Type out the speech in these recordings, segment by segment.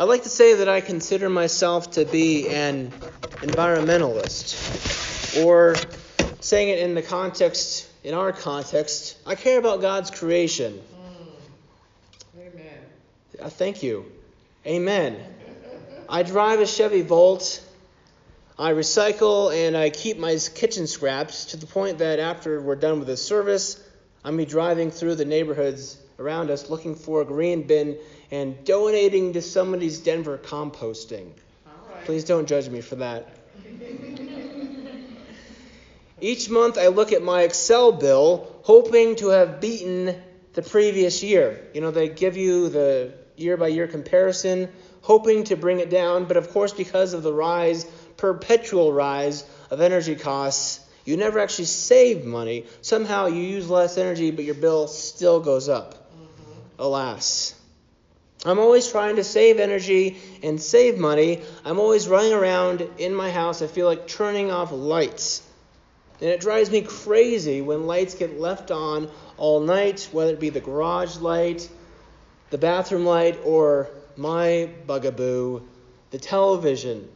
I like to say that I consider myself to be an environmentalist, or saying it in the context, in our context, I care about God's creation. Mm. Amen. Uh, thank you. Amen. I drive a Chevy Volt. I recycle and I keep my kitchen scraps to the point that after we're done with the service, I'm be driving through the neighborhoods around us looking for a green bin and donating to somebody's Denver composting. Please don't judge me for that. Each month I look at my Xcel bill hoping to have beaten the previous year. You know, they give you the year by year comparison, hoping to bring it down, but of course, because of the rise, perpetual rise of energy costs, you never actually save money. Somehow you use less energy, but your bill still goes up. Alas. I'm always trying to save energy and save money. I'm always running around in my house. I feel like turning off lights. And it drives me crazy when lights get left on all night, whether it be the garage light, the bathroom light, or my bugaboo, the television.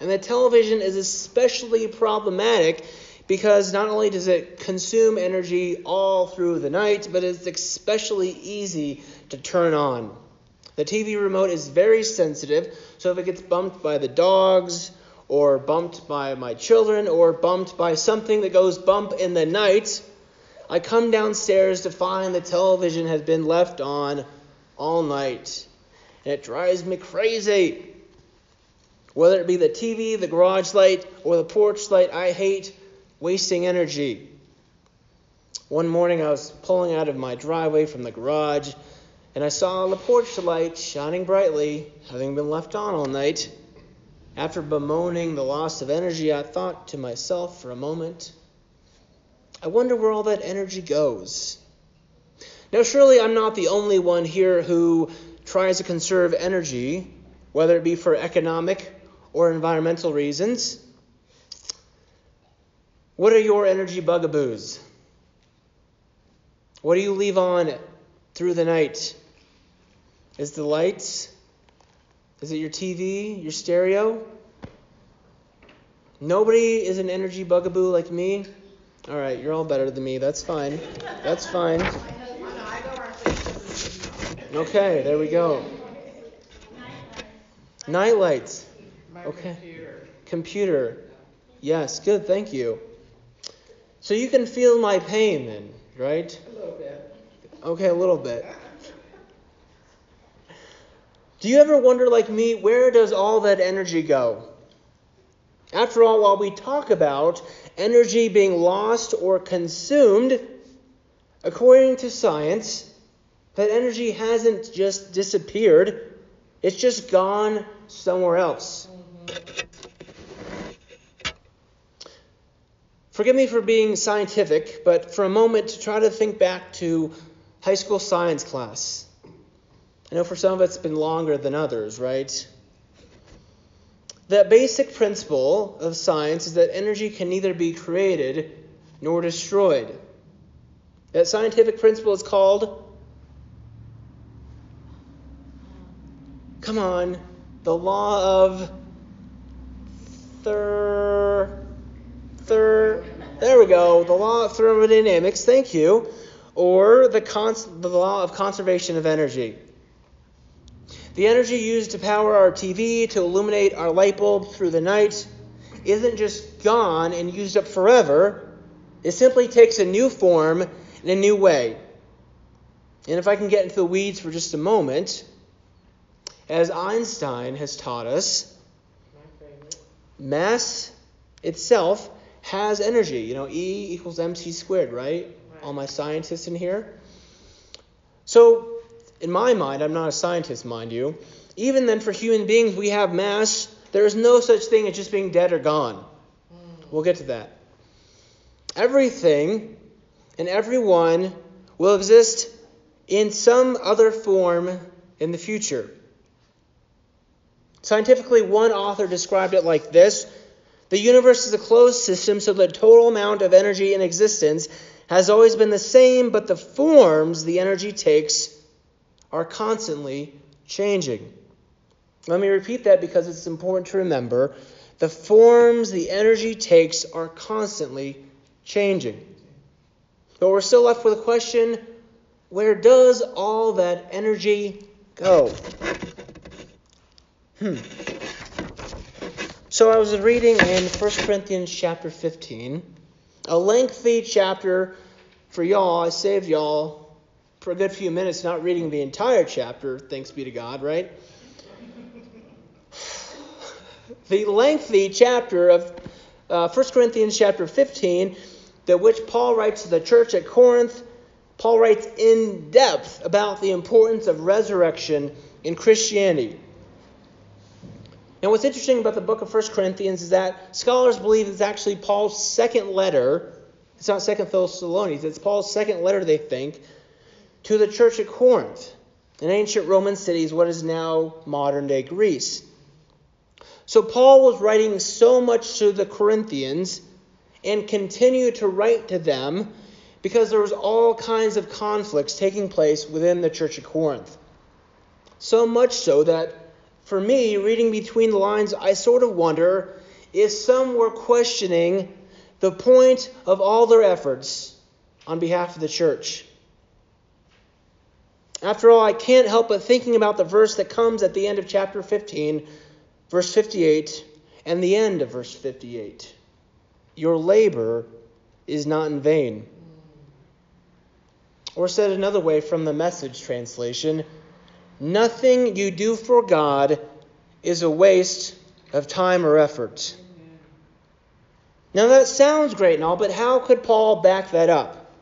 And the television is especially problematic because not only does it consume energy all through the night, but it's especially easy to turn on. The TV remote is very sensitive, so if it gets bumped by the dogs, or bumped by my children, or bumped by something that goes bump in the night, I come downstairs to find the television has been left on all night. And it drives me crazy. Whether it be the TV, the garage light, or the porch light, I hate wasting energy. One morning I was pulling out of my driveway from the garage, and I saw the porch light shining brightly, having been left on all night. After bemoaning the loss of energy, I thought to myself for a moment, I wonder where all that energy goes. Now, surely I'm not the only one here who tries to conserve energy, whether it be for economic or environmental reasons. What are your energy bugaboos? What do you leave on through the night? Is the lights? Is it your TV, your stereo? Nobody is an energy bugaboo like me? All right, you're all better than me. That's fine. That's fine. Okay, there we go. Night lights. Okay. Computer. Yes, good, thank you. So you can feel my pain then, right? A little bit. Okay, a little bit. Do you ever wonder, like me, where does all that energy go? After all, while we talk about energy being lost or consumed, according to science, that energy hasn't just disappeared, it's just gone somewhere else. Forgive me for being scientific, but for a moment to try to think back to high school science class. I know for some of it's been longer than others, right? The basic principle of science is that energy can neither be created nor destroyed. That scientific principle is called, come on, the law of thir, thir, there we go, the law of thermodynamics, thank you, or the, cons- the law of conservation of energy. The energy used to power our TV, to illuminate our light bulb through the night, isn't just gone and used up forever. It simply takes a new form in a new way. And if I can get into the weeds for just a moment, as Einstein has taught us, mass itself has energy. You know, E equals mc squared, right? right? All my scientists in here. So in my mind, I'm not a scientist, mind you, even then for human beings, we have mass. There is no such thing as just being dead or gone. Hmm. We'll get to that. Everything and everyone will exist in some other form in the future. Scientifically, one author described it like this The universe is a closed system, so the total amount of energy in existence has always been the same, but the forms the energy takes are constantly changing. Let me repeat that because it's important to remember. The forms the energy takes are constantly changing. But we're still left with a question where does all that energy go? Hmm. So I was reading in 1 Corinthians chapter 15, a lengthy chapter for y'all. I saved y'all for a good few minutes not reading the entire chapter, thanks be to God, right? the lengthy chapter of uh, 1 Corinthians chapter 15, that which Paul writes to the church at Corinth. Paul writes in depth about the importance of resurrection in Christianity. And what's interesting about the book of 1 Corinthians is that scholars believe it's actually Paul's second letter. It's not Second Thessalonians, it's Paul's second letter, they think, to the church at Corinth, an ancient Roman city, is what is now modern day Greece. So Paul was writing so much to the Corinthians and continued to write to them because there was all kinds of conflicts taking place within the church at Corinth. So much so that for me, reading between the lines, I sort of wonder if some were questioning the point of all their efforts on behalf of the church. After all, I can't help but thinking about the verse that comes at the end of chapter 15 verse 58, and the end of verse 58. Your labor is not in vain. Or said another way from the message translation, nothing you do for God is a waste of time or effort. Now that sounds great and all, but how could Paul back that up?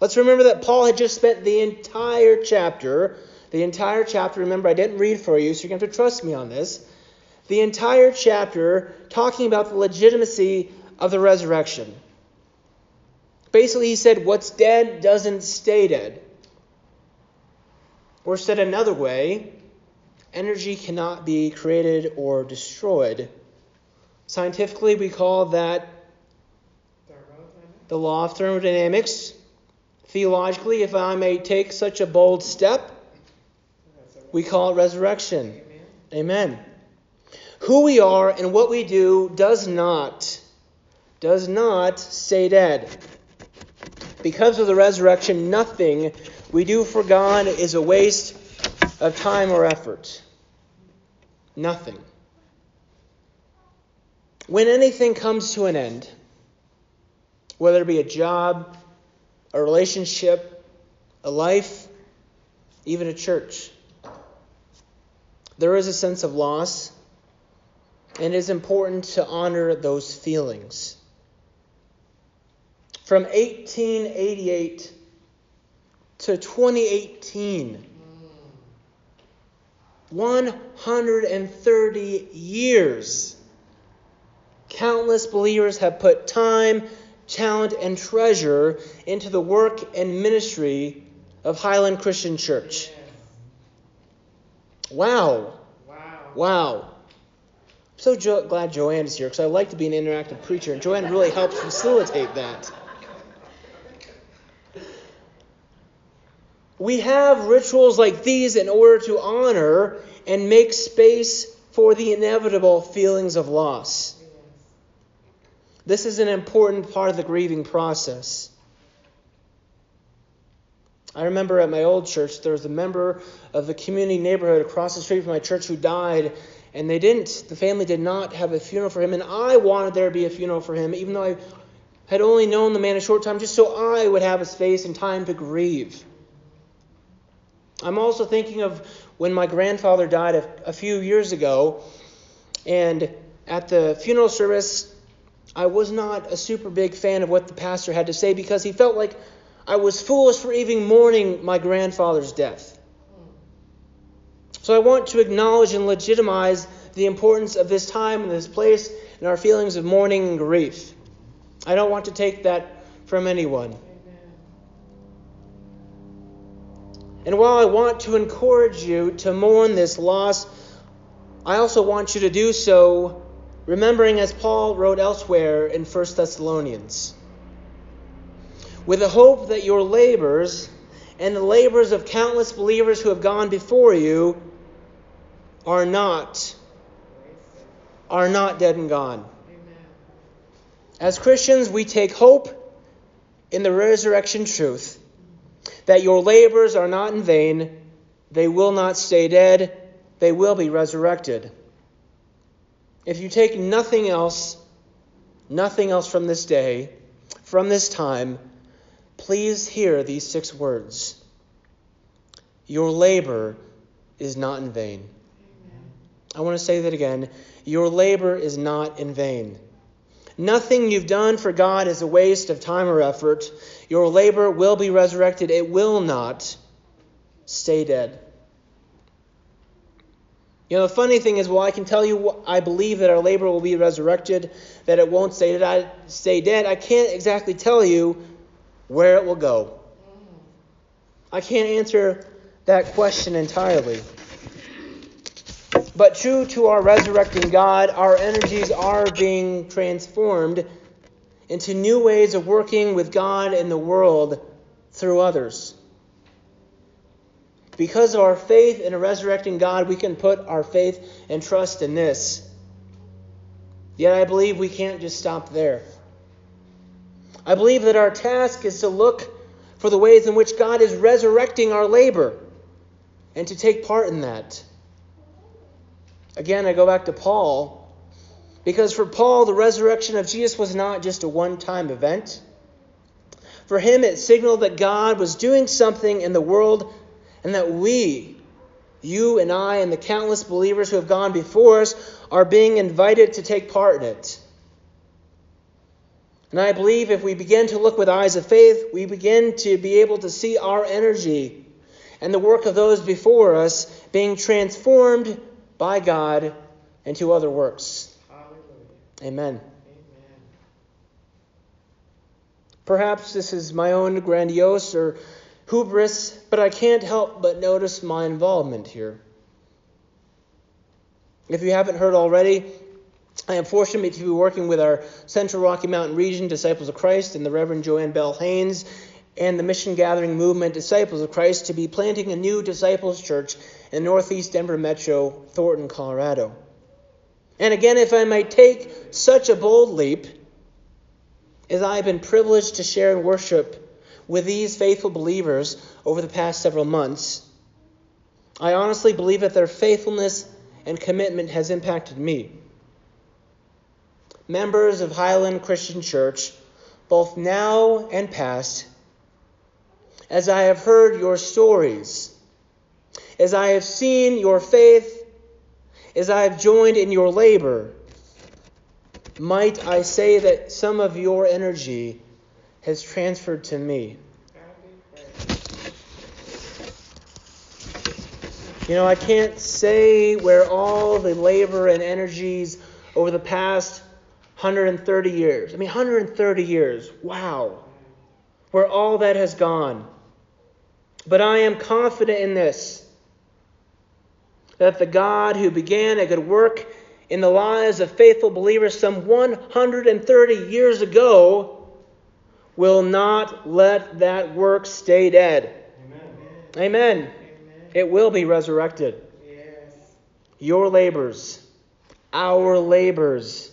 Let's remember that Paul had just spent the entire chapter, the entire chapter, remember I didn't read for you, so you're going to have to trust me on this the entire chapter talking about the legitimacy of the resurrection. Basically, he said, What's dead doesn't stay dead. Or said another way, energy cannot be created or destroyed. Scientifically, we call that the law of thermodynamics. Theologically, if I may take such a bold step, we call it resurrection. Amen. Amen who we are and what we do does not, does not stay dead. Because of the resurrection, nothing we do for God is a waste of time or effort. Nothing. When anything comes to an end, whether it be a job, a relationship, a life, even a church, there is a sense of loss and it is important to honor those feelings. From 1888 to 2018, 130 years, countless believers have put time, talent, and treasure into the work and ministry of Highland Christian Church. Wow. Wow. Wow so jo- glad Joanne is here because I like to be an interactive preacher, and Joanne really helps facilitate that. We have rituals like these in order to honor and make space for the inevitable feelings of loss. This is an important part of the grieving process. I remember at my old church, there was a member of the community neighborhood across the street from my church who died, and they didn't, the family did not have a funeral for him. And I wanted there to be a funeral for him, even though I had only known the man a short time, just so I would have a space and time to grieve. I'm also thinking of when my grandfather died a, a few years ago, and at the funeral service, I was not a super big fan of what the pastor had to say because he felt like I was foolish for even mourning my grandfather's death. So I want to acknowledge and legitimize the importance of this time and this place and our feelings of mourning and grief. I don't want to take that from anyone. And while I want to encourage you to mourn this loss, I also want you to do so remembering, as Paul wrote elsewhere in 1 Thessalonians, with the hope that your labors and the labors of countless believers who have gone before you are not are not dead and gone. Amen. As Christians, we take hope in the resurrection truth that your labors are not in vain, they will not stay dead, they will be resurrected. If you take nothing else, nothing else from this day, from this time, please hear these six words Your labor is not in vain. Amen. I want to say that again. Your labor is not in vain. Nothing you've done for God is a waste of time or effort. Your labor will be resurrected, it will not stay dead. You know, the funny thing is, well, I can tell you I believe that our labor will be resurrected, that it won't stay dead. Stay dead. I can't exactly tell you where it will go. I can't answer that question entirely. But true to our resurrecting God, our energies are being transformed into new ways of working with God and the world through others. Because of our faith in a resurrecting God, we can put our faith and trust in this. Yet I believe we can't just stop there. I believe that our task is to look for the ways in which God is resurrecting our labor and to take part in that. Again, I go back to Paul, because for Paul, the resurrection of Jesus was not just a one time event. For him, it signaled that God was doing something in the world and that we, you and I, and the countless believers who have gone before us, are being invited to take part in it. And I believe if we begin to look with eyes of faith, we begin to be able to see our energy and the work of those before us being transformed by God into other works. Amen. Perhaps this is my own grandiose or hubris, but I can't help but notice my involvement here. If you haven't heard already, I am fortunate to be working with our Central Rocky Mountain region Disciples of Christ and the Reverend Joanne Bell Haynes and the mission gathering movement Disciples of Christ to be planting a new disciples church in northeast Denver metro, Thornton, Colorado. And again, if I might take such a bold leap, as I have been privileged to share and worship with these faithful believers over the past several months, I honestly believe that their faithfulness and commitment has impacted me. Members of Highland Christian Church, both now and past, as I have heard your stories, as I have seen your faith, as I have joined in your labor, might I say that some of your energy has transferred to me. You know, I can't say where all the labor and energies over the past 130 years, I mean, 130 years, wow, where all that has gone. But I am confident in this that the God who began a good work in the lives of faithful believers some 130 years ago will not let that work stay dead. Amen. Amen. Amen. It will be resurrected. Yes. Your labors, our labors,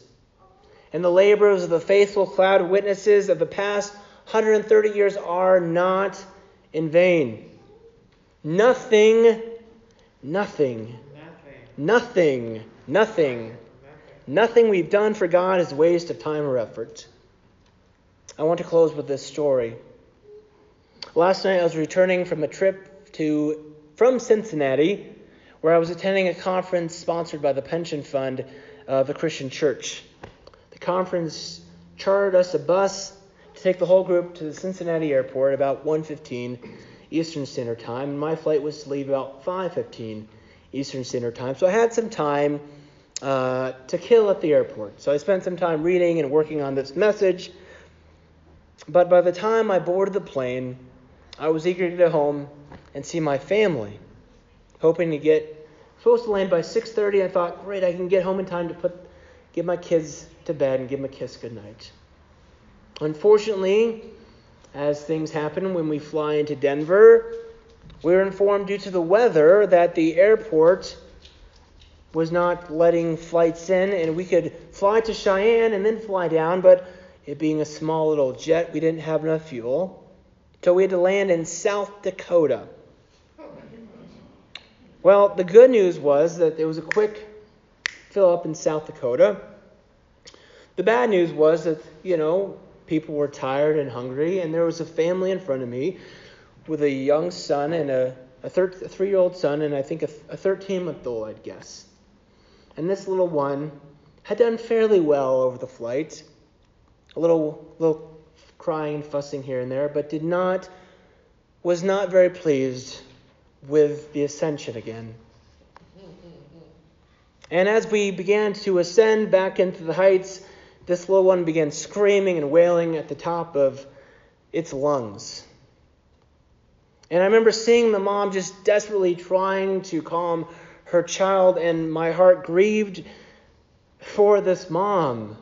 and the labors of the faithful cloud witnesses of the past 130 years are not in vain. Nothing, nothing, Nothing. nothing, nothing, we've done for God is waste of time or effort. I want to close with this story. Last night I was returning from a trip to from Cincinnati, where I was attending a conference sponsored by the pension fund of the Christian Church. The conference chartered us a bus to take the whole group to the Cincinnati airport about 1:15 Eastern Standard Time, and my flight was to leave about 5:15 Eastern Standard Time. So I had some time uh, to kill at the airport. So I spent some time reading and working on this message. But by the time I boarded the plane, I was eager to get home and see my family, hoping to get supposed to land by 6:30. I thought, great, I can get home in time to put get my kids to bed and give them a kiss goodnight. Unfortunately, as things happen when we fly into Denver, we were informed due to the weather that the airport was not letting flights in, and we could fly to Cheyenne and then fly down, but it being a small little jet, we didn't have enough fuel. So we had to land in South Dakota. Well, the good news was that there was a quick fill up in South Dakota. The bad news was that, you know, people were tired and hungry, and there was a family in front of me with a young son and a, a, thir- a three year old son, and I think a 13 month old, I'd guess. And this little one had done fairly well over the flight, a little, little crying and fussing here and there, but did not, was not very pleased with the ascension again. And as we began to ascend back into the heights, this little one began screaming and wailing at the top of its lungs. And I remember seeing the mom just desperately trying to calm her child, and my heart grieved for this mom.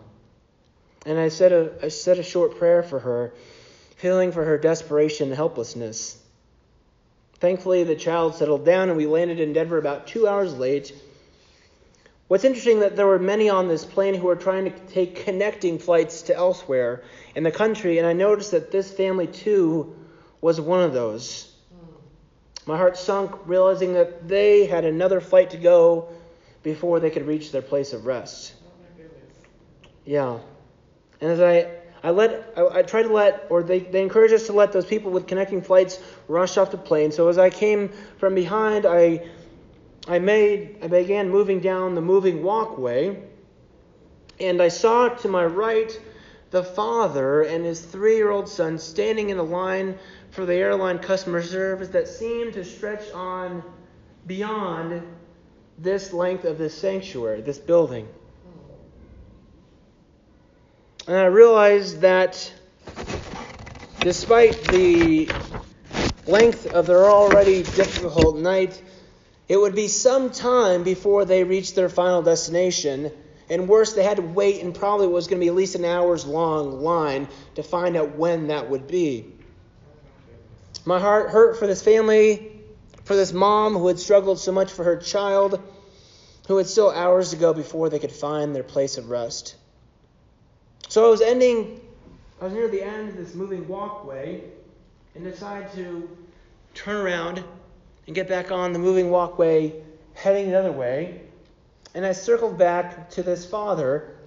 And I said a, I said a short prayer for her, feeling for her desperation and helplessness. Thankfully, the child settled down, and we landed in Denver about two hours late. What's interesting that there were many on this plane who were trying to take connecting flights to elsewhere in the country, and I noticed that this family too was one of those. My heart sunk, realizing that they had another flight to go before they could reach their place of rest. Oh, yeah. And as I I let I, I try to let or they, they encourage us to let those people with connecting flights rush off the plane. So as I came from behind, I I made I began moving down the moving walkway, and I saw to my right the father and his three-year-old son standing in the line for the airline customer service that seemed to stretch on beyond this length of this sanctuary, this building. And I realized that despite the length of their already difficult night, it would be some time before they reached their final destination. And worse, they had to wait, and probably was going to be at least an hour's long line to find out when that would be. My heart hurt for this family, for this mom who had struggled so much for her child, who had still hours to go before they could find their place of rest. So I was ending, I was near the end of this moving walkway and decided to turn around and get back on the moving walkway heading the other way. And I circled back to this father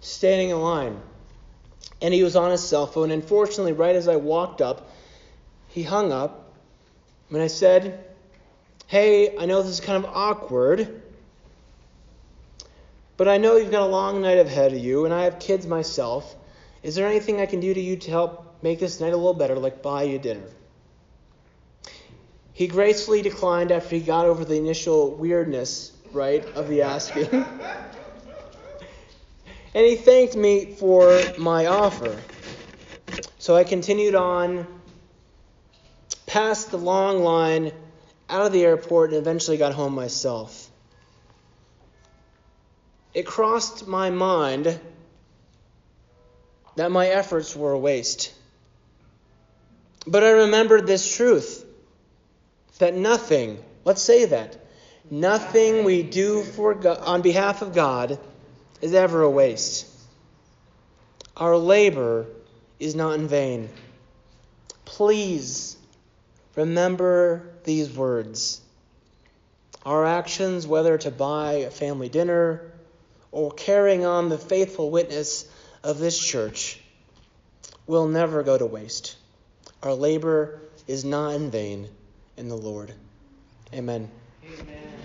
standing in line. And he was on his cell phone. And fortunately, right as I walked up, he hung up. And I said, Hey, I know this is kind of awkward, but I know you've got a long night ahead of you, and I have kids myself. Is there anything I can do to you to help make this night a little better, like buy you dinner? He gracefully declined after he got over the initial weirdness, right, of the asking. and he thanked me for my offer. So I continued on past the long line, out of the airport, and eventually got home myself. It crossed my mind that my efforts were a waste. But I remembered this truth that nothing, let's say that, nothing we do for God, on behalf of God is ever a waste. Our labor is not in vain. Please remember these words. Our actions, whether to buy a family dinner or carrying on the faithful witness of this church, will never go to waste. Our labor is not in vain in the Lord. Amen. Amen.